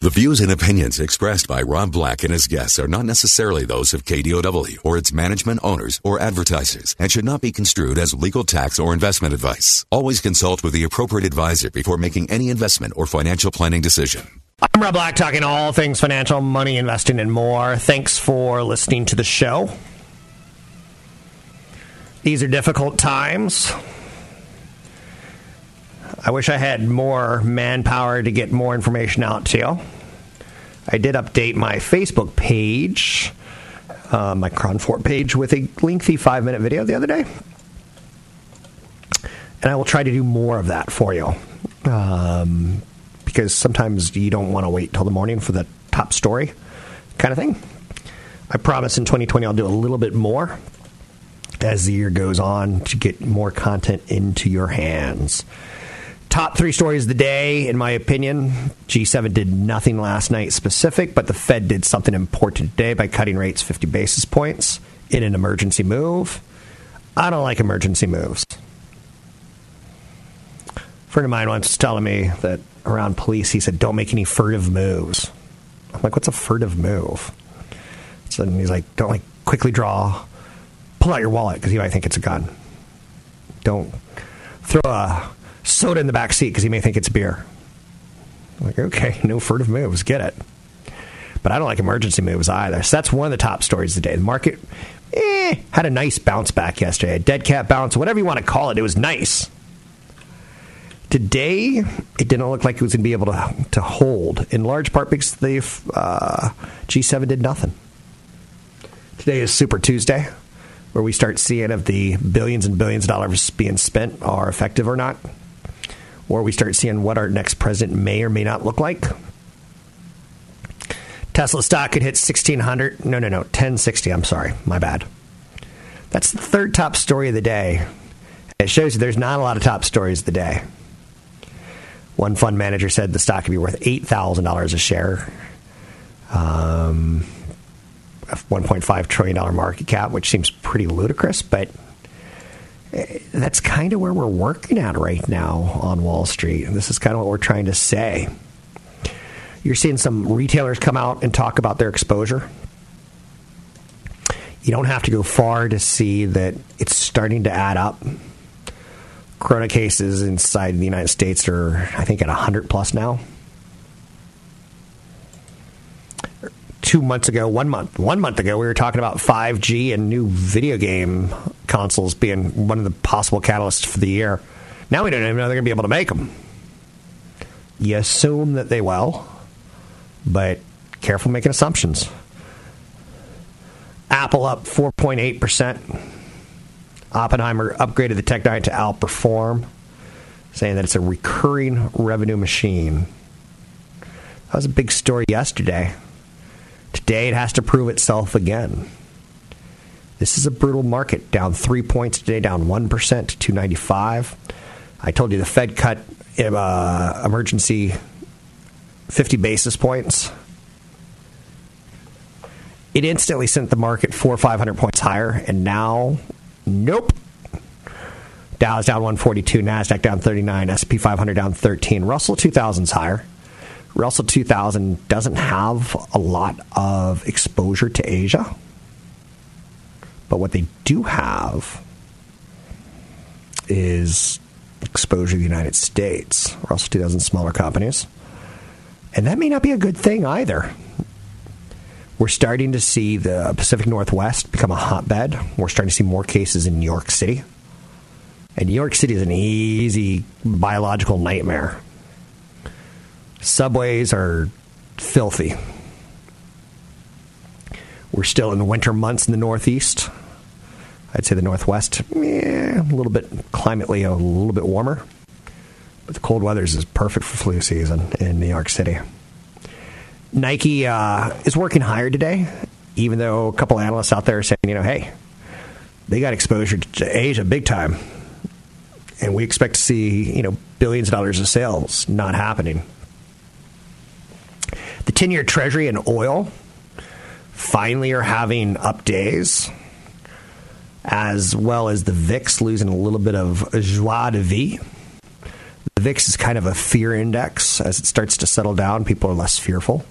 The views and opinions expressed by Rob Black and his guests are not necessarily those of KDOW or its management owners or advertisers and should not be construed as legal tax or investment advice. Always consult with the appropriate advisor before making any investment or financial planning decision. I'm Rob Black, talking all things financial, money, investing, and more. Thanks for listening to the show. These are difficult times. I wish I had more manpower to get more information out to you. I did update my Facebook page, uh, my KRON4 page, with a lengthy five minute video the other day. And I will try to do more of that for you. Um, because sometimes you don't want to wait till the morning for the top story kind of thing. I promise in 2020 I'll do a little bit more as the year goes on to get more content into your hands. Top three stories of the day, in my opinion. G7 did nothing last night specific, but the Fed did something important today by cutting rates 50 basis points in an emergency move. I don't like emergency moves. A friend of mine once was telling me that around police, he said, don't make any furtive moves. I'm like, what's a furtive move? So then he's like, don't like quickly draw, pull out your wallet because you might think it's a gun. Don't throw a soda in the back seat because he may think it's beer. I'm like, okay, no furtive moves, get it. But I don't like emergency moves either. So that's one of the top stories of the day. The market eh, had a nice bounce back yesterday, a dead cat bounce, whatever you want to call it. It was nice. Today, it didn't look like it was going to be able to, to hold, in large part because the uh, G7 did nothing. Today is Super Tuesday, where we start seeing if the billions and billions of dollars being spent are effective or not, or we start seeing what our next president may or may not look like. Tesla stock could hit 1600. No, no, no, 1060. I'm sorry. My bad. That's the third top story of the day. It shows you there's not a lot of top stories of the day. One fund manager said the stock could be worth $8,000 a share. Um, a $1.5 trillion market cap, which seems pretty ludicrous, but that's kind of where we're working at right now on Wall Street. And this is kind of what we're trying to say. You're seeing some retailers come out and talk about their exposure. You don't have to go far to see that it's starting to add up. Corona cases inside the United States are, I think, at 100 plus now. Two months ago, one month, one month ago, we were talking about 5G and new video game consoles being one of the possible catalysts for the year. Now we don't even know they're going to be able to make them. You assume that they will, but careful making assumptions. Apple up 4.8%. Oppenheimer upgraded the Tech Giant to outperform, saying that it's a recurring revenue machine. That was a big story yesterday. Today it has to prove itself again. This is a brutal market, down three points today, down 1% to 295. I told you the Fed cut uh, emergency 50 basis points. It instantly sent the market four or 500 points higher, and now Nope. Dow's down 142, Nasdaq down 39, S&P 500 down 13. Russell 2000's higher. Russell 2000 doesn't have a lot of exposure to Asia. But what they do have is exposure to the United States. Russell 2000 smaller companies. And that may not be a good thing either. We're starting to see the Pacific Northwest become a hotbed. We're starting to see more cases in New York City. And New York City is an easy biological nightmare. Subways are filthy. We're still in the winter months in the Northeast. I'd say the Northwest, yeah, a little bit climately a little bit warmer. But the cold weather is perfect for flu season in New York City. Nike uh, is working higher today, even though a couple analysts out there are saying, you know, hey, they got exposure to Asia big time. And we expect to see, you know, billions of dollars of sales not happening. The 10 year treasury and oil finally are having up days, as well as the VIX losing a little bit of joie de vivre. The VIX is kind of a fear index. As it starts to settle down, people are less fearful,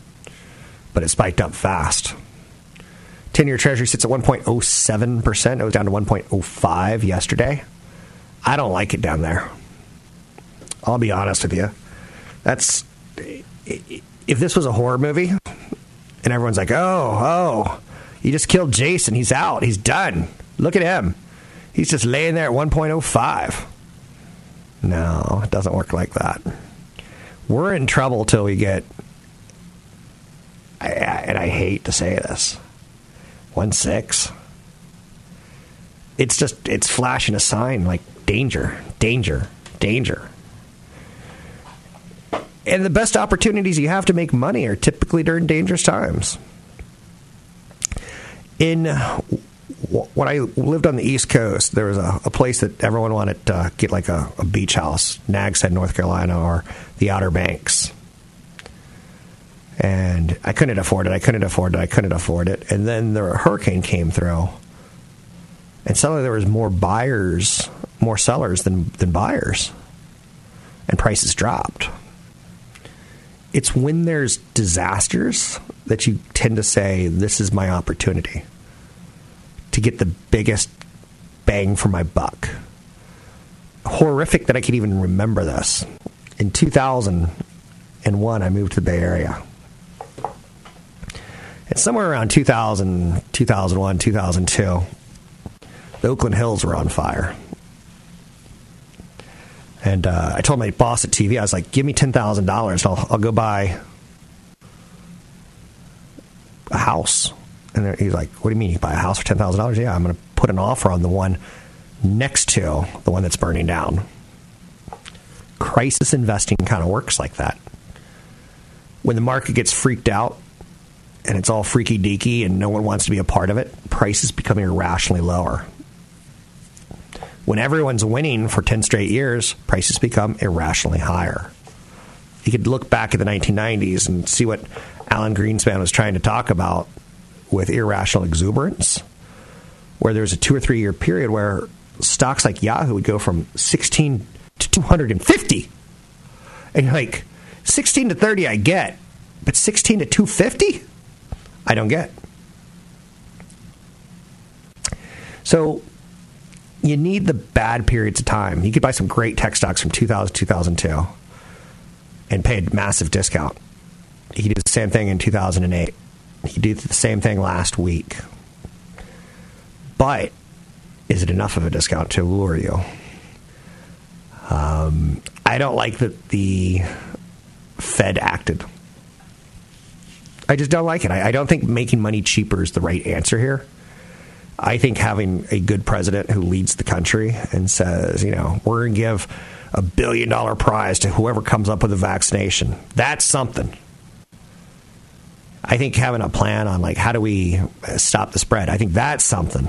but it spiked up fast. 10 year treasury sits at 1.07%. It was down to 1.05 yesterday. I don't like it down there. I'll be honest with you. That's if this was a horror movie and everyone's like, "Oh, oh, you just killed Jason. He's out. He's done. Look at him. He's just laying there at 1.05." No, it doesn't work like that. We're in trouble till we get I, and I hate to say this. 1 6 it's just it's flashing a sign like danger, danger, danger. And the best opportunities you have to make money are typically during dangerous times. In when I lived on the East Coast, there was a, a place that everyone wanted to get like a, a beach house, Nags Head, North Carolina, or the Outer Banks. And I couldn't afford it. I couldn't afford it. I couldn't afford it. And then the hurricane came through, and suddenly there was more buyers, more sellers than than buyers, and prices dropped it's when there's disasters that you tend to say, This is my opportunity to get the biggest bang for my buck. Horrific that I could even remember this. In 2001, I moved to the Bay Area. And somewhere around 2000, 2001, 2002, the Oakland Hills were on fire. And uh, I told my boss at TV, I was like, give me $10,000. I'll, I'll go buy a house. And he's like, what do you mean? You buy a house for $10,000? Yeah, I'm going to put an offer on the one next to the one that's burning down. Crisis investing kind of works like that. When the market gets freaked out and it's all freaky deaky and no one wants to be a part of it, prices become irrationally lower. When everyone's winning for 10 straight years, prices become irrationally higher. You could look back at the 1990s and see what Alan Greenspan was trying to talk about with irrational exuberance, where there was a two or three year period where stocks like Yahoo would go from 16 to 250. And you're like, 16 to 30, I get, but 16 to 250? I don't get. So you need the bad periods of time. You could buy some great tech stocks from 2000 2002 and pay a massive discount. He did the same thing in 2008. He did the same thing last week. But is it enough of a discount to lure you? Um, I don't like that the Fed acted. I just don't like it. I, I don't think making money cheaper is the right answer here. I think having a good president who leads the country and says, you know, we're going to give a billion dollar prize to whoever comes up with a vaccination, that's something. I think having a plan on like how do we stop the spread, I think that's something.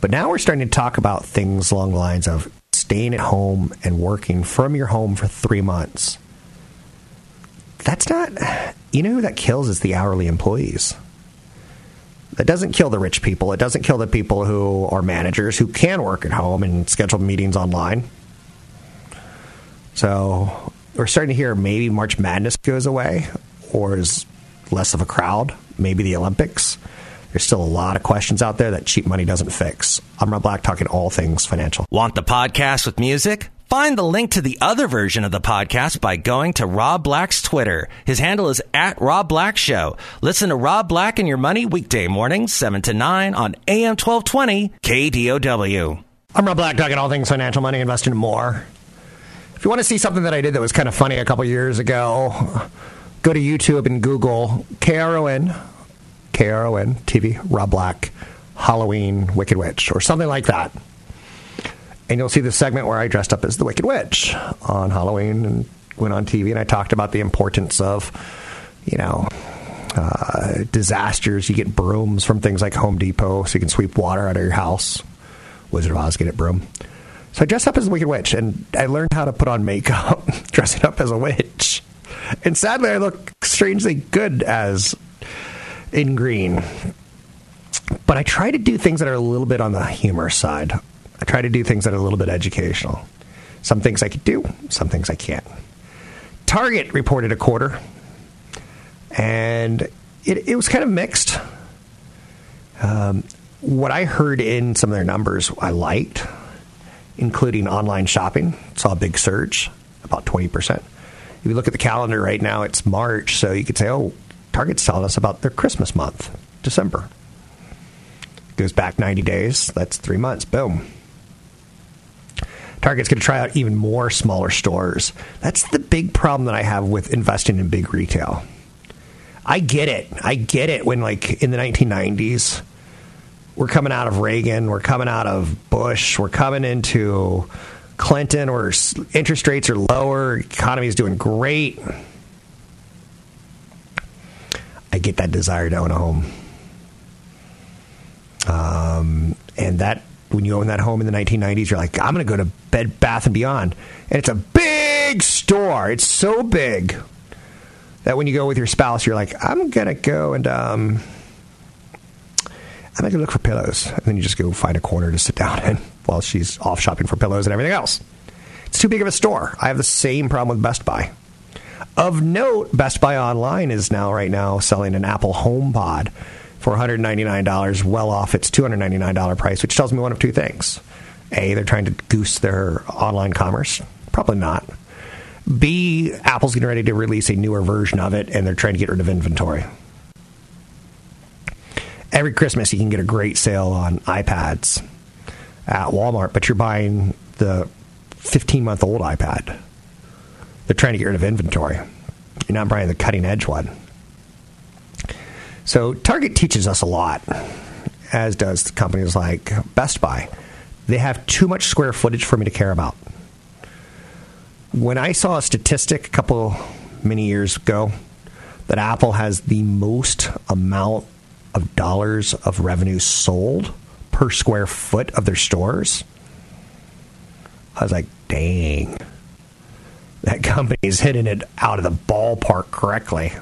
But now we're starting to talk about things along the lines of staying at home and working from your home for three months. That's not, you know who that kills is the hourly employees. It doesn't kill the rich people. It doesn't kill the people who are managers who can work at home and schedule meetings online. So we're starting to hear maybe March Madness goes away or is less of a crowd. Maybe the Olympics. There's still a lot of questions out there that cheap money doesn't fix. I'm Rob Black talking all things financial. Want the podcast with music? Find the link to the other version of the podcast by going to Rob Black's Twitter. His handle is at Rob Black Show. Listen to Rob Black and Your Money weekday mornings, 7 to 9 on AM 1220 KDOW. I'm Rob Black, talking all things financial, money, investing, and more. If you want to see something that I did that was kind of funny a couple years ago, go to YouTube and Google KRON, KRON TV, Rob Black, Halloween, Wicked Witch, or something like that and you'll see the segment where I dressed up as the Wicked Witch on Halloween and went on TV and I talked about the importance of, you know, uh, disasters. You get brooms from things like Home Depot so you can sweep water out of your house. Wizard of Oz, get it broom. So I dressed up as the Wicked Witch and I learned how to put on makeup dressing up as a witch. And sadly, I look strangely good as in green. But I try to do things that are a little bit on the humor side. I try to do things that are a little bit educational. Some things I could do, some things I can't. Target reported a quarter, and it, it was kind of mixed. Um, what I heard in some of their numbers, I liked, including online shopping. Saw a big surge, about 20%. If you look at the calendar right now, it's March, so you could say, oh, Target's telling us about their Christmas month, December. Goes back 90 days, that's three months, boom. Target's going to try out even more smaller stores. That's the big problem that I have with investing in big retail. I get it. I get it when, like, in the 1990s, we're coming out of Reagan, we're coming out of Bush, we're coming into Clinton, where interest rates are lower, economy is doing great. I get that desire to own a home. Um, and that when you own that home in the 1990s, you're like, I'm going to go to Bed Bath and Beyond, and it's a big store. It's so big that when you go with your spouse, you're like, I'm going to go and um, I'm going to look for pillows, and then you just go find a corner to sit down in while she's off shopping for pillows and everything else. It's too big of a store. I have the same problem with Best Buy. Of note, Best Buy Online is now right now selling an Apple HomePod for $199, well off its $299 price, which tells me one of two things. A, they're trying to goose their online commerce. Probably not. B, Apple's getting ready to release a newer version of it, and they're trying to get rid of inventory. Every Christmas, you can get a great sale on iPads at Walmart, but you're buying the 15 month old iPad. They're trying to get rid of inventory. You're not buying the cutting edge one. So Target teaches us a lot, as does companies like Best Buy. They have too much square footage for me to care about. When I saw a statistic a couple many years ago that Apple has the most amount of dollars of revenue sold per square foot of their stores, I was like, dang that company is hitting it out of the ballpark correctly.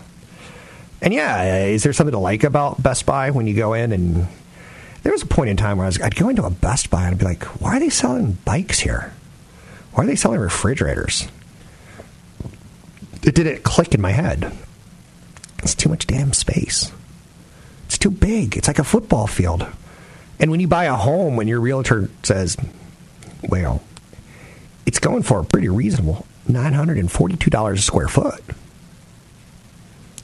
And yeah, is there something to like about Best Buy when you go in and there was a point in time where I was, I'd go into a Best Buy and I'd be like, why are they selling bikes here? Why are they selling refrigerators? It didn't click in my head. It's too much damn space. It's too big. It's like a football field. And when you buy a home, when your realtor says, well, it's going for a pretty reasonable $942 a square foot.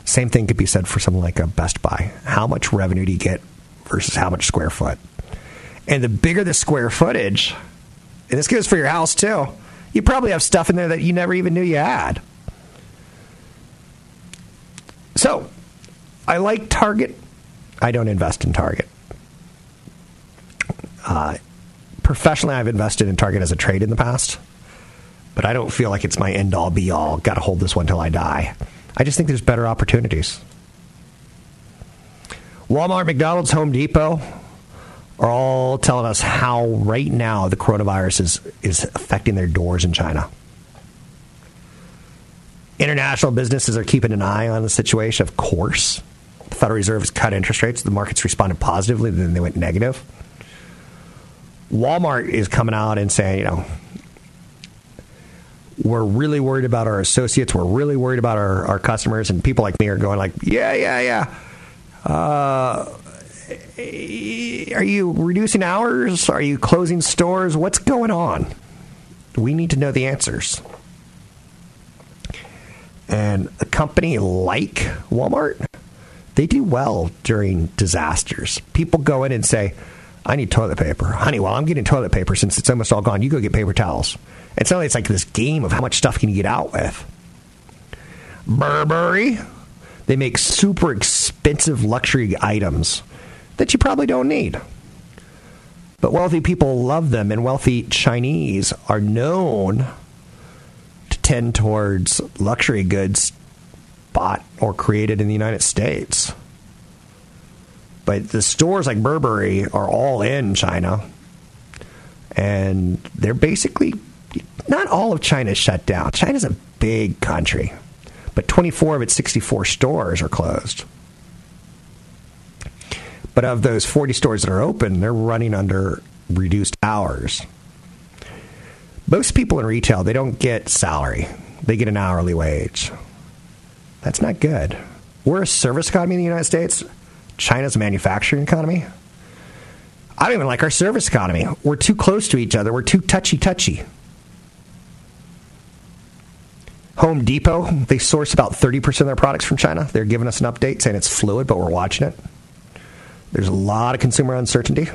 Same thing could be said for something like a Best Buy. How much revenue do you get versus how much square foot? And the bigger the square footage, and this goes for your house too, you probably have stuff in there that you never even knew you had. So, I like Target. I don't invest in Target. Uh, professionally, I've invested in Target as a trade in the past but I don't feel like it's my end all be all. Got to hold this one till I die. I just think there's better opportunities. Walmart, McDonald's, Home Depot are all telling us how right now the coronavirus is, is affecting their doors in China. International businesses are keeping an eye on the situation, of course. The Federal Reserve has cut interest rates. The markets responded positively, then they went negative. Walmart is coming out and saying, you know, we're really worried about our associates. We're really worried about our, our customers. And people like me are going like, yeah, yeah, yeah. Uh, are you reducing hours? Are you closing stores? What's going on? We need to know the answers. And a company like Walmart, they do well during disasters. People go in and say, I need toilet paper. Honey, well, I'm getting toilet paper since it's almost all gone. You go get paper towels. It's not. It's like this game of how much stuff can you get out with. Burberry, they make super expensive luxury items that you probably don't need. But wealthy people love them, and wealthy Chinese are known to tend towards luxury goods bought or created in the United States. But the stores like Burberry are all in China. And they're basically, not all of China shut down. China's a big country, but 24 of its 64 stores are closed. But of those 40 stores that are open, they're running under reduced hours. Most people in retail, they don't get salary. They get an hourly wage. That's not good. We're a service economy in the United States. China's manufacturing economy. I don't even like our service economy. We're too close to each other. We're too touchy touchy. Home Depot, they source about 30% of their products from China. They're giving us an update saying it's fluid, but we're watching it. There's a lot of consumer uncertainty.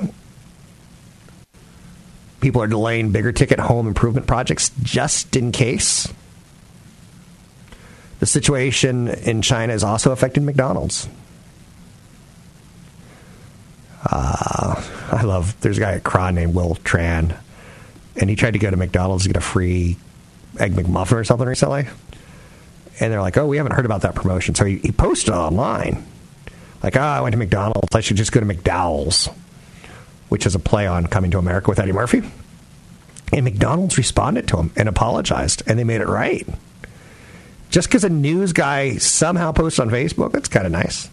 People are delaying bigger ticket home improvement projects just in case. The situation in China is also affecting McDonald's. Uh, I love, there's a guy at KRON named Will Tran, and he tried to go to McDonald's to get a free Egg McMuffin or something recently. And they're like, oh, we haven't heard about that promotion. So he, he posted online like, oh, I went to McDonald's. I should just go to McDowell's, which is a play on Coming to America with Eddie Murphy. And McDonald's responded to him and apologized, and they made it right. Just because a news guy somehow posts on Facebook, that's kind of nice.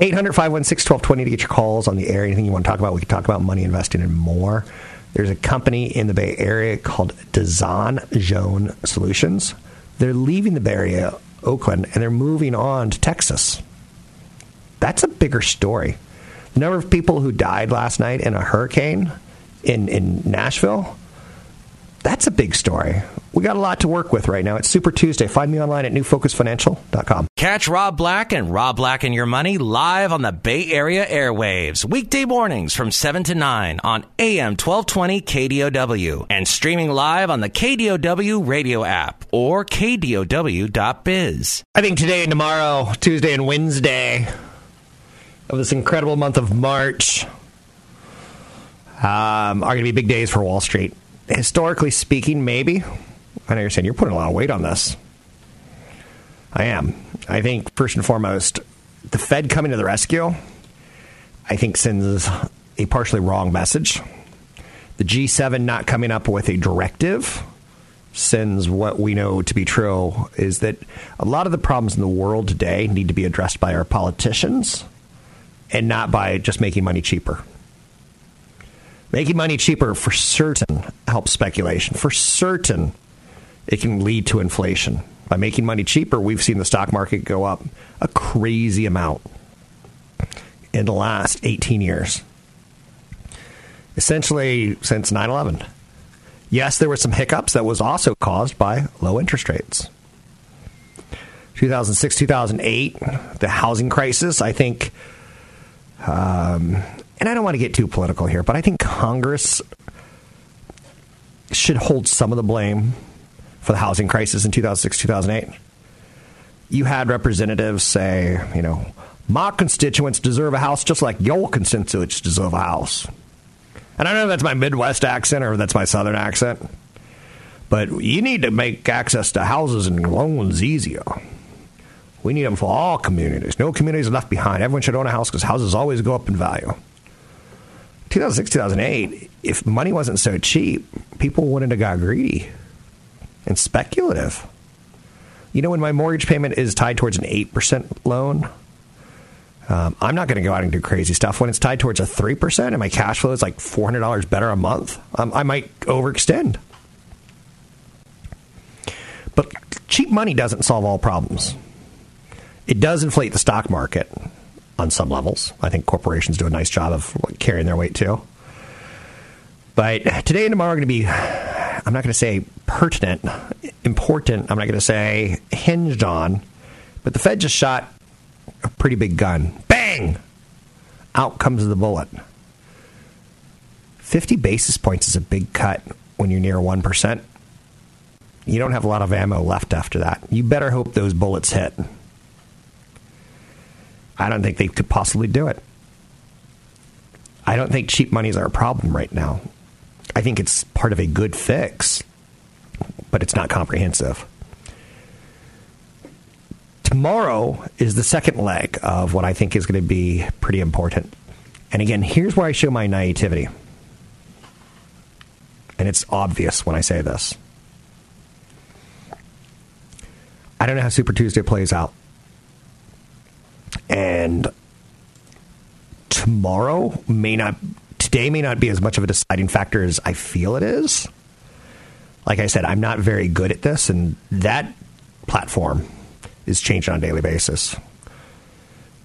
800 516 1220 to get your calls on the air. Anything you want to talk about, we can talk about money investing and more. There's a company in the Bay Area called DASAN Zhone Solutions. They're leaving the Bay Area, Oakland, and they're moving on to Texas. That's a bigger story. The number of people who died last night in a hurricane in, in Nashville, that's a big story. We got a lot to work with right now. It's Super Tuesday. Find me online at newfocusfinancial.com. Catch Rob Black and Rob Black and Your Money live on the Bay Area airwaves, weekday mornings from 7 to 9 on AM 1220 KDOW and streaming live on the KDOW radio app or KDOW.biz. I think today and tomorrow, Tuesday and Wednesday, of this incredible month of March um, are going to be big days for Wall Street. Historically speaking, maybe. I know you're saying you're putting a lot of weight on this. I am. I think, first and foremost, the Fed coming to the rescue, I think, sends a partially wrong message. The G7 not coming up with a directive sends what we know to be true is that a lot of the problems in the world today need to be addressed by our politicians and not by just making money cheaper. Making money cheaper for certain helps speculation. For certain, it can lead to inflation. By making money cheaper, we've seen the stock market go up a crazy amount in the last 18 years. Essentially, since 9 11. Yes, there were some hiccups that was also caused by low interest rates. 2006, 2008, the housing crisis, I think um, and I don't want to get too political here, but I think Congress should hold some of the blame for the housing crisis in 2006, 2008. You had representatives say, you know, my constituents deserve a house just like your constituents deserve a house. And I don't know if that's my Midwest accent or that's my Southern accent, but you need to make access to houses and loans easier. We need them for all communities. No communities are left behind. Everyone should own a house because houses always go up in value. 2006, 2008, if money wasn't so cheap, people wouldn't have got greedy and speculative. You know, when my mortgage payment is tied towards an 8% loan, um, I'm not going to go out and do crazy stuff. When it's tied towards a 3% and my cash flow is like $400 better a month, um, I might overextend. But cheap money doesn't solve all problems. It does inflate the stock market on some levels. I think corporations do a nice job of carrying their weight too. But today and tomorrow are going to be, I'm not going to say pertinent, important, I'm not going to say hinged on, but the Fed just shot a pretty big gun. Bang! Out comes the bullet. 50 basis points is a big cut when you're near 1%. You don't have a lot of ammo left after that. You better hope those bullets hit. I don't think they could possibly do it. I don't think cheap monies are a problem right now. I think it's part of a good fix. but it's not comprehensive. Tomorrow is the second leg of what I think is going to be pretty important. And again, here's where I show my naivety. And it's obvious when I say this. I don't know how Super Tuesday plays out. And tomorrow may not, today may not be as much of a deciding factor as I feel it is. Like I said, I'm not very good at this, and that platform is changing on a daily basis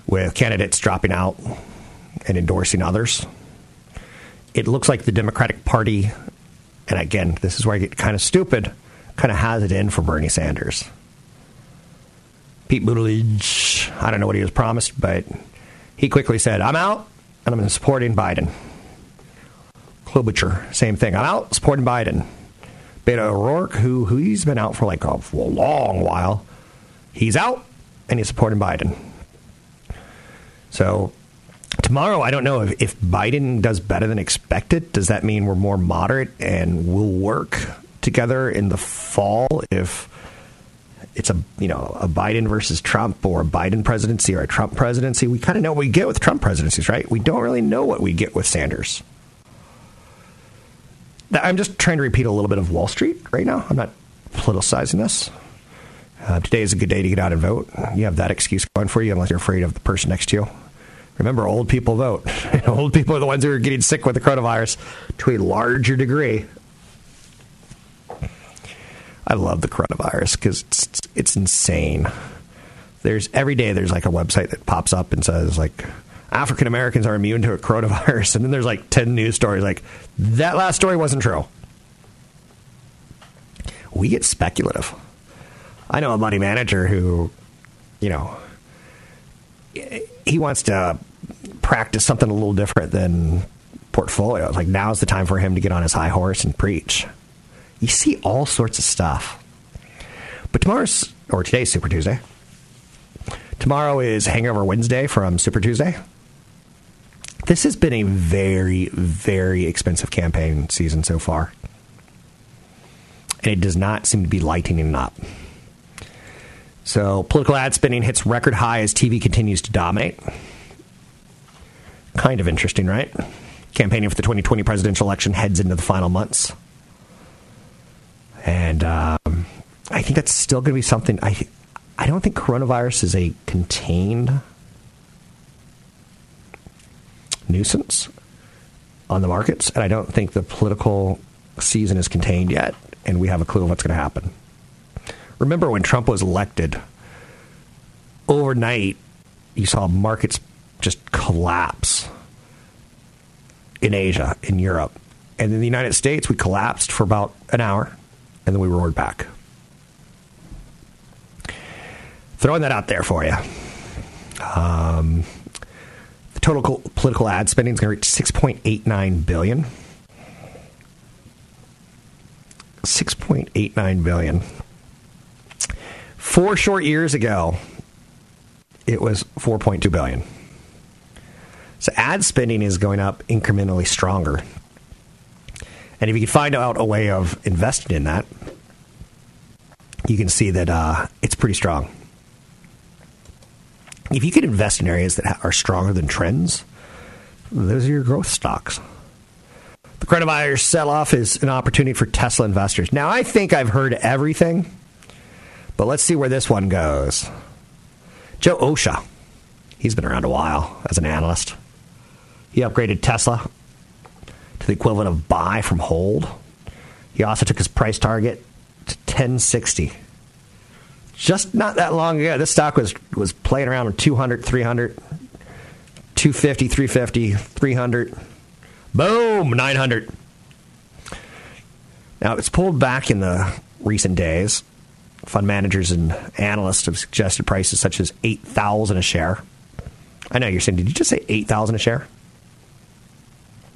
with candidates dropping out and endorsing others. It looks like the Democratic Party, and again, this is where I get kind of stupid, kind of has it in for Bernie Sanders. Pete Buttigieg, I don't know what he was promised, but he quickly said, I'm out and I'm supporting Biden. Klobuchar, same thing. I'm out supporting Biden. Beto O'Rourke, who, who he's been out for like a, a long while, he's out and he's supporting Biden. So tomorrow, I don't know if, if Biden does better than expected. Does that mean we're more moderate and we'll work together in the fall if it's a you know a Biden versus Trump or a Biden presidency or a Trump presidency. We kind of know what we get with Trump presidencies, right? We don't really know what we get with Sanders. I'm just trying to repeat a little bit of Wall Street right now. I'm not politicizing this. Uh, today is a good day to get out and vote. You have that excuse going for you unless you're afraid of the person next to you. Remember, old people vote. old people are the ones who are getting sick with the coronavirus to a larger degree. I love the coronavirus because it's, it's insane. There's every day there's like a website that pops up and says like African Americans are immune to a coronavirus, and then there's like ten news stories like that last story wasn't true. We get speculative. I know a money manager who, you know, he wants to practice something a little different than portfolios. Like now's the time for him to get on his high horse and preach. You see all sorts of stuff. But tomorrow's, or today's Super Tuesday. Tomorrow is Hangover Wednesday from Super Tuesday. This has been a very, very expensive campaign season so far. And it does not seem to be lightening up. So, political ad spending hits record high as TV continues to dominate. Kind of interesting, right? Campaigning for the 2020 presidential election heads into the final months. And um, I think that's still going to be something. I, I don't think coronavirus is a contained nuisance on the markets, and I don't think the political season is contained yet, and we have a clue of what's going to happen. Remember when Trump was elected, overnight, you saw markets just collapse in Asia, in Europe. And in the United States, we collapsed for about an hour, and then we roared back. Throwing that out there for you. Um, total political ad spending is going to reach 6.89 billion. 6.89 billion. Four short years ago, it was 4.2 billion. So ad spending is going up incrementally stronger. And if you can find out a way of investing in that, you can see that uh, it's pretty strong. If you can invest in areas that are stronger than trends, those are your growth stocks. The coronavirus sell off is an opportunity for Tesla investors. Now, I think I've heard everything, but let's see where this one goes. Joe Osha, he's been around a while as an analyst. He upgraded Tesla to the equivalent of buy from hold. He also took his price target to 1060. Just not that long ago, this stock was was playing around with 200, 300, 250, 350, 300. Boom, 900. Now, it's pulled back in the recent days. Fund managers and analysts have suggested prices such as 8,000 a share. I know you're saying, did you just say 8,000 a share?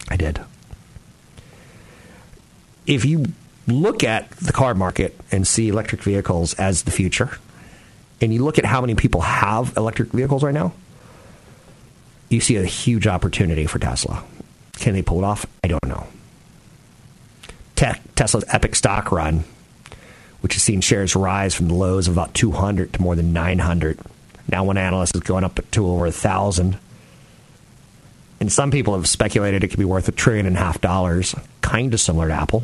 I did. If you look at the car market and see electric vehicles as the future, and you look at how many people have electric vehicles right now, you see a huge opportunity for Tesla. Can they pull it off? I don't know. Te- Tesla's epic stock run which has seen shares rise from the lows of about 200 to more than 900. Now, one analyst is going up to over a thousand. And some people have speculated it could be worth a trillion and a half dollars, kind of similar to Apple.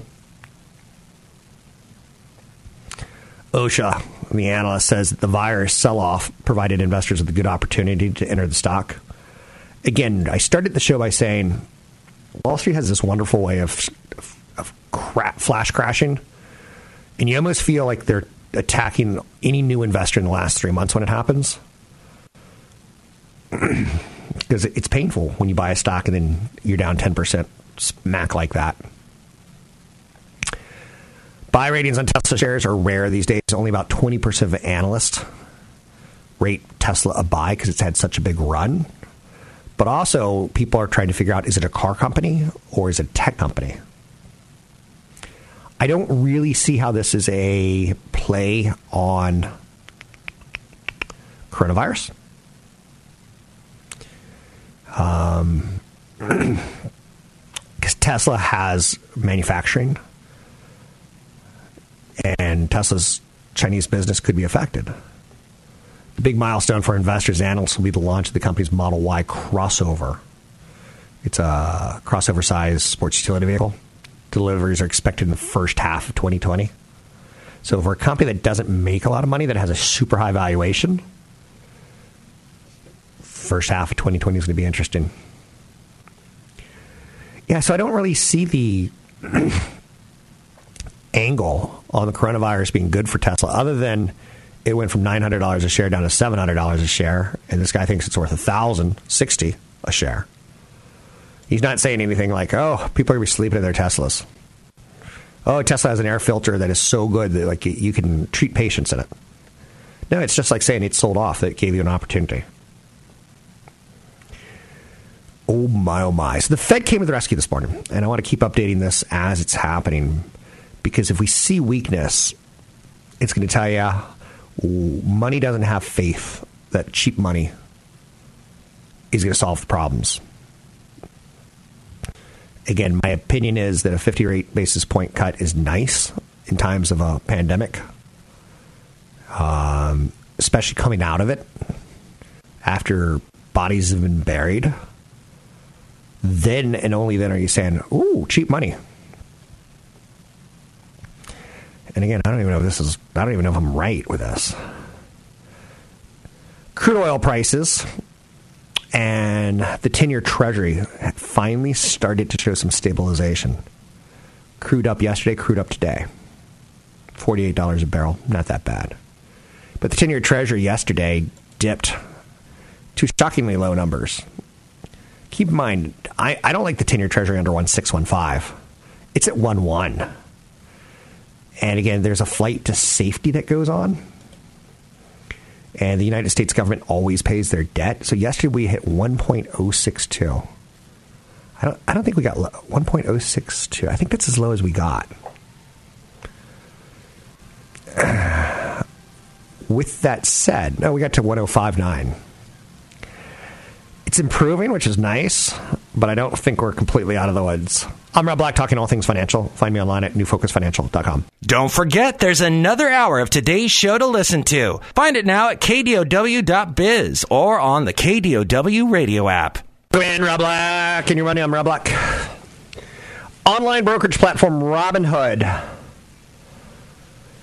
Osha, the analyst, says that the virus sell off provided investors with a good opportunity to enter the stock. Again, I started the show by saying Wall Street has this wonderful way of, of, of cra- flash crashing, and you almost feel like they're attacking any new investor in the last three months when it happens. Because it's painful when you buy a stock and then you're down 10% smack like that. Buy ratings on Tesla shares are rare these days. Only about 20% of analysts rate Tesla a buy because it's had such a big run. But also, people are trying to figure out is it a car company or is it a tech company? I don't really see how this is a play on coronavirus. Um, because Tesla has manufacturing and Tesla's Chinese business could be affected. The big milestone for investors and analysts will be the launch of the company's Model Y crossover. It's a crossover size sports utility vehicle. Deliveries are expected in the first half of 2020. So, for a company that doesn't make a lot of money, that has a super high valuation, first half of 2020 is going to be interesting. Yeah, so I don't really see the angle on the coronavirus being good for Tesla, other than it went from nine hundred dollars a share down to seven hundred dollars a share, and this guy thinks it's worth a thousand sixty a share. He's not saying anything like, "Oh, people are gonna be sleeping in their Teslas." Oh, Tesla has an air filter that is so good that like you can treat patients in it. No, it's just like saying it sold off that gave you an opportunity. Oh my, oh my. So the Fed came to the rescue this morning, and I want to keep updating this as it's happening because if we see weakness, it's going to tell you money doesn't have faith that cheap money is going to solve the problems. Again, my opinion is that a 50 rate basis point cut is nice in times of a pandemic, um, especially coming out of it after bodies have been buried. Then and only then are you saying, "Ooh, cheap money." And again, I don't even know if this is. I don't even know if I'm right with this. Crude oil prices and the 10 year treasury finally started to show some stabilization. Crude up yesterday, crude up today. $48 a barrel, not that bad. But the 10 year treasury yesterday dipped to shockingly low numbers. Keep in mind, I, I don't like the 10 year treasury under 1615. It's at 1 1. And again, there's a flight to safety that goes on and the United States government always pays their debt. So yesterday we hit 1.062. I don't, I don't think we got 1.062. I think that's as low as we got. with that said, no, we got to 105.9. It's improving, which is nice, but I don't think we're completely out of the woods. I'm Rob Black, talking all things financial. Find me online at newfocusfinancial.com. Don't forget, there's another hour of today's show to listen to. Find it now at kdow.biz or on the KDOW radio app. And Rob Black, and you're running. I'm Rob Black. Online brokerage platform Robinhood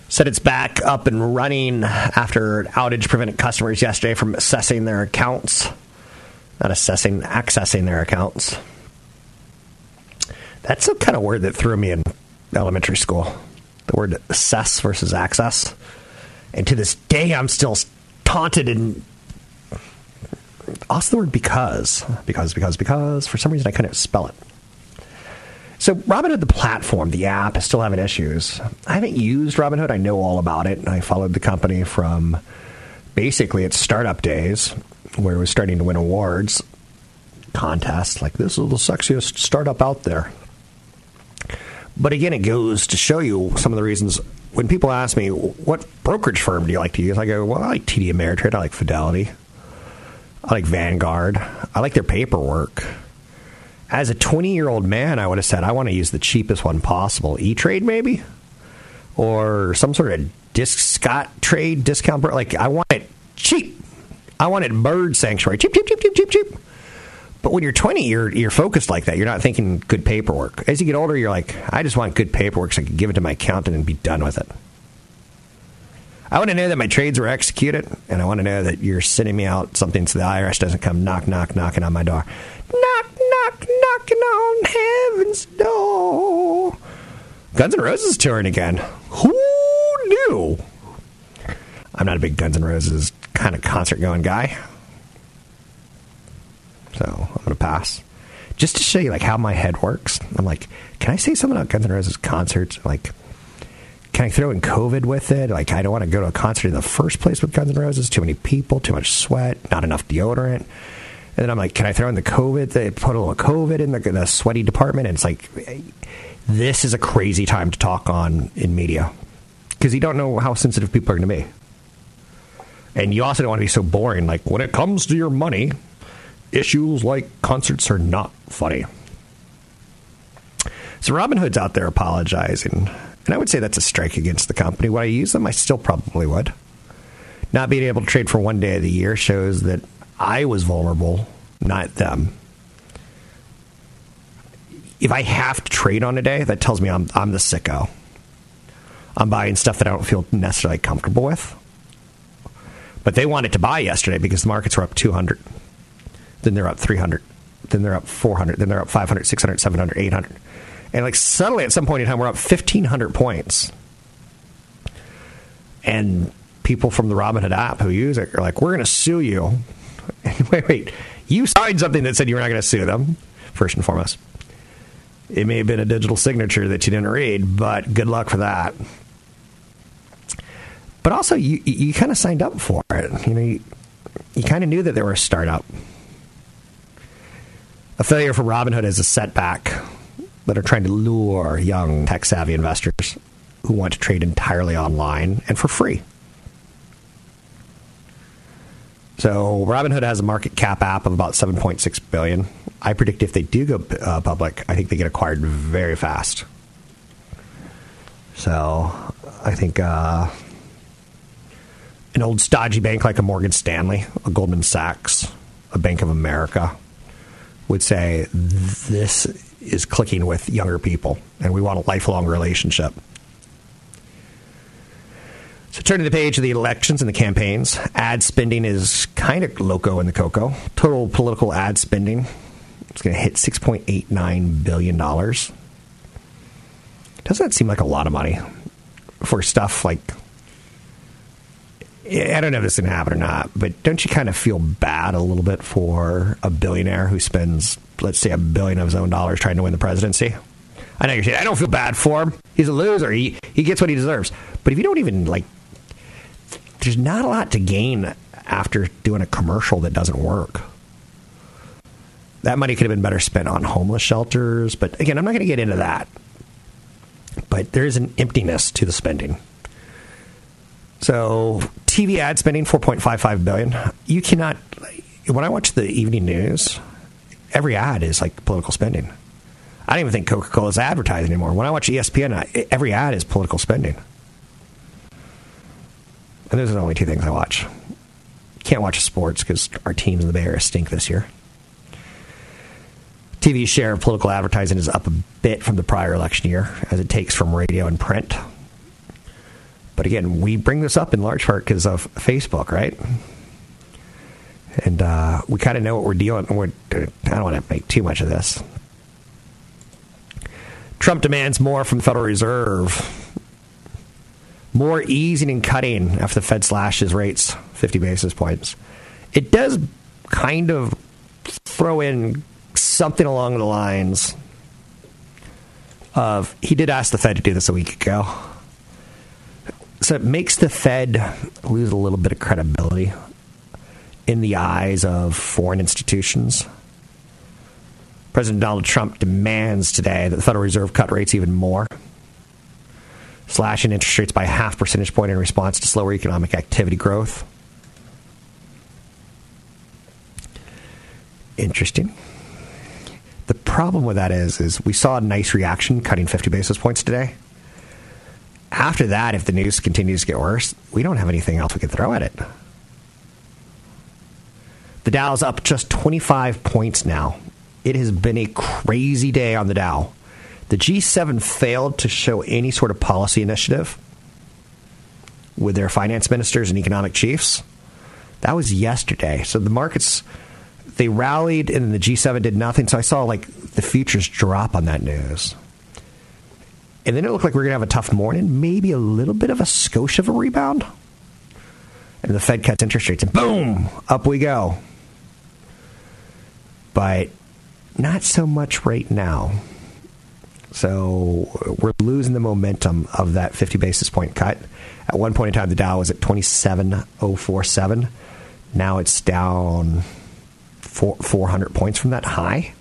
said it's back up and running after an outage prevented customers yesterday from assessing their accounts. Not assessing, accessing their accounts. That's the kind of word that threw me in elementary school. The word assess versus access. And to this day, I'm still taunted and also the word because. Because, because, because. For some reason, I couldn't spell it. So, Robinhood, the platform, the app, is still having issues. I haven't used Robinhood. I know all about it. I followed the company from basically its startup days, where it was starting to win awards, contests. Like, this is the sexiest startup out there. But again, it goes to show you some of the reasons when people ask me, what brokerage firm do you like to use? I go, well, I like TD Ameritrade. I like Fidelity. I like Vanguard. I like their paperwork. As a 20 year old man, I would have said, I want to use the cheapest one possible. E Trade, maybe? or some sort of disc Scott trade discount. Like I want it cheap. I want it bird sanctuary. Cheap, cheap, cheap, cheap, cheap, cheap. But when you're 20, you're you're focused like that. You're not thinking good paperwork. As you get older, you're like, I just want good paperwork so I can give it to my accountant and be done with it. I want to know that my trades were executed, and I want to know that you're sending me out something so the IRS doesn't come knock, knock, knocking on my door. Knock, knock, knocking on heaven's door. Guns N' Roses touring again. Who knew? I'm not a big Guns N' Roses kind of concert going guy. So Pass. Just to show you like how my head works. I'm like, can I say something about Guns N' Roses concerts? Like, can I throw in COVID with it? Like, I don't want to go to a concert in the first place with Guns N' Roses. Too many people, too much sweat, not enough deodorant. And then I'm like, can I throw in the COVID? They put a little COVID in the, the sweaty department. And it's like, this is a crazy time to talk on in media because you don't know how sensitive people are going to be. And you also don't want to be so boring. Like, when it comes to your money, issues like concerts are not funny. So Robinhood's out there apologizing and I would say that's a strike against the company. Would I use them? I still probably would. Not being able to trade for one day of the year shows that I was vulnerable, not them. If I have to trade on a day, that tells me I'm, I'm the sicko. I'm buying stuff that I don't feel necessarily comfortable with. But they wanted to buy yesterday because the markets were up 200. Then they're up 300. Then they're up 400. Then they're up 500, 600, 700, 800. And like suddenly at some point in time, we're up 1,500 points. And people from the Robinhood app who use it are like, we're going to sue you. wait, wait. You signed something that said you were not going to sue them, first and foremost. It may have been a digital signature that you didn't read, but good luck for that. But also, you, you kind of signed up for it. You know, you, you kind of knew that they were a startup. A failure for Robinhood is a setback that are trying to lure young tech savvy investors who want to trade entirely online and for free. So Robinhood has a market cap app of about 7.6 billion. I predict if they do go uh, public, I think they get acquired very fast. So I think uh, an old stodgy bank like a Morgan Stanley, a Goldman Sachs, a Bank of America would say this is clicking with younger people, and we want a lifelong relationship. So, turning the page of the elections and the campaigns, ad spending is kind of loco in the cocoa. Total political ad spending is going to hit $6.89 billion. Doesn't that seem like a lot of money for stuff like. I don't know if this is going to happen or not, but don't you kind of feel bad a little bit for a billionaire who spends let's say, a billion of his own dollars trying to win the presidency. I know you're saying, I don't feel bad for him. He's a loser. He, he gets what he deserves. But if you don't even, like, there's not a lot to gain after doing a commercial that doesn't work. That money could have been better spent on homeless shelters. But again, I'm not going to get into that. But there is an emptiness to the spending. So TV ad spending 4.55 billion. You cannot. When I watch the evening news, every ad is like political spending. I don't even think Coca Cola is advertising anymore. When I watch ESPN, every ad is political spending. And those are the only two things I watch. Can't watch sports because our teams in the Bay Area stink this year. TV share of political advertising is up a bit from the prior election year, as it takes from radio and print. But again, we bring this up in large part because of Facebook, right? and uh, we kind of know what we're dealing. We're, I don't want to make too much of this. Trump demands more from the Federal Reserve, more easing and cutting after the Fed slashes rates 50 basis points. It does kind of throw in something along the lines of he did ask the Fed to do this a week ago. So it makes the Fed lose a little bit of credibility in the eyes of foreign institutions. President Donald Trump demands today that the Federal Reserve cut rates even more, slashing interest rates by half percentage point in response to slower economic activity growth. Interesting. The problem with that is, is we saw a nice reaction cutting 50 basis points today. After that, if the news continues to get worse, we don't have anything else we can throw at it. The Dow's up just 25 points now. It has been a crazy day on the Dow. The G7 failed to show any sort of policy initiative with their finance ministers and economic chiefs. That was yesterday. So the markets they rallied and the G7 did nothing. So I saw like the futures drop on that news. And then it looked like we are going to have a tough morning, maybe a little bit of a skosh of a rebound. And the Fed cuts interest rates, and boom, up we go. But not so much right now. So we're losing the momentum of that 50 basis point cut. At one point in time, the Dow was at 27,047. Now it's down 400 points from that high.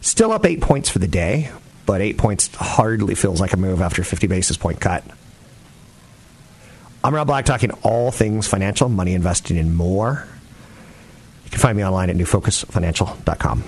Still up eight points for the day, but eight points hardly feels like a move after a 50 basis point cut. I'm Rob Black talking all things financial, money investing, and more. You can find me online at newfocusfinancial.com.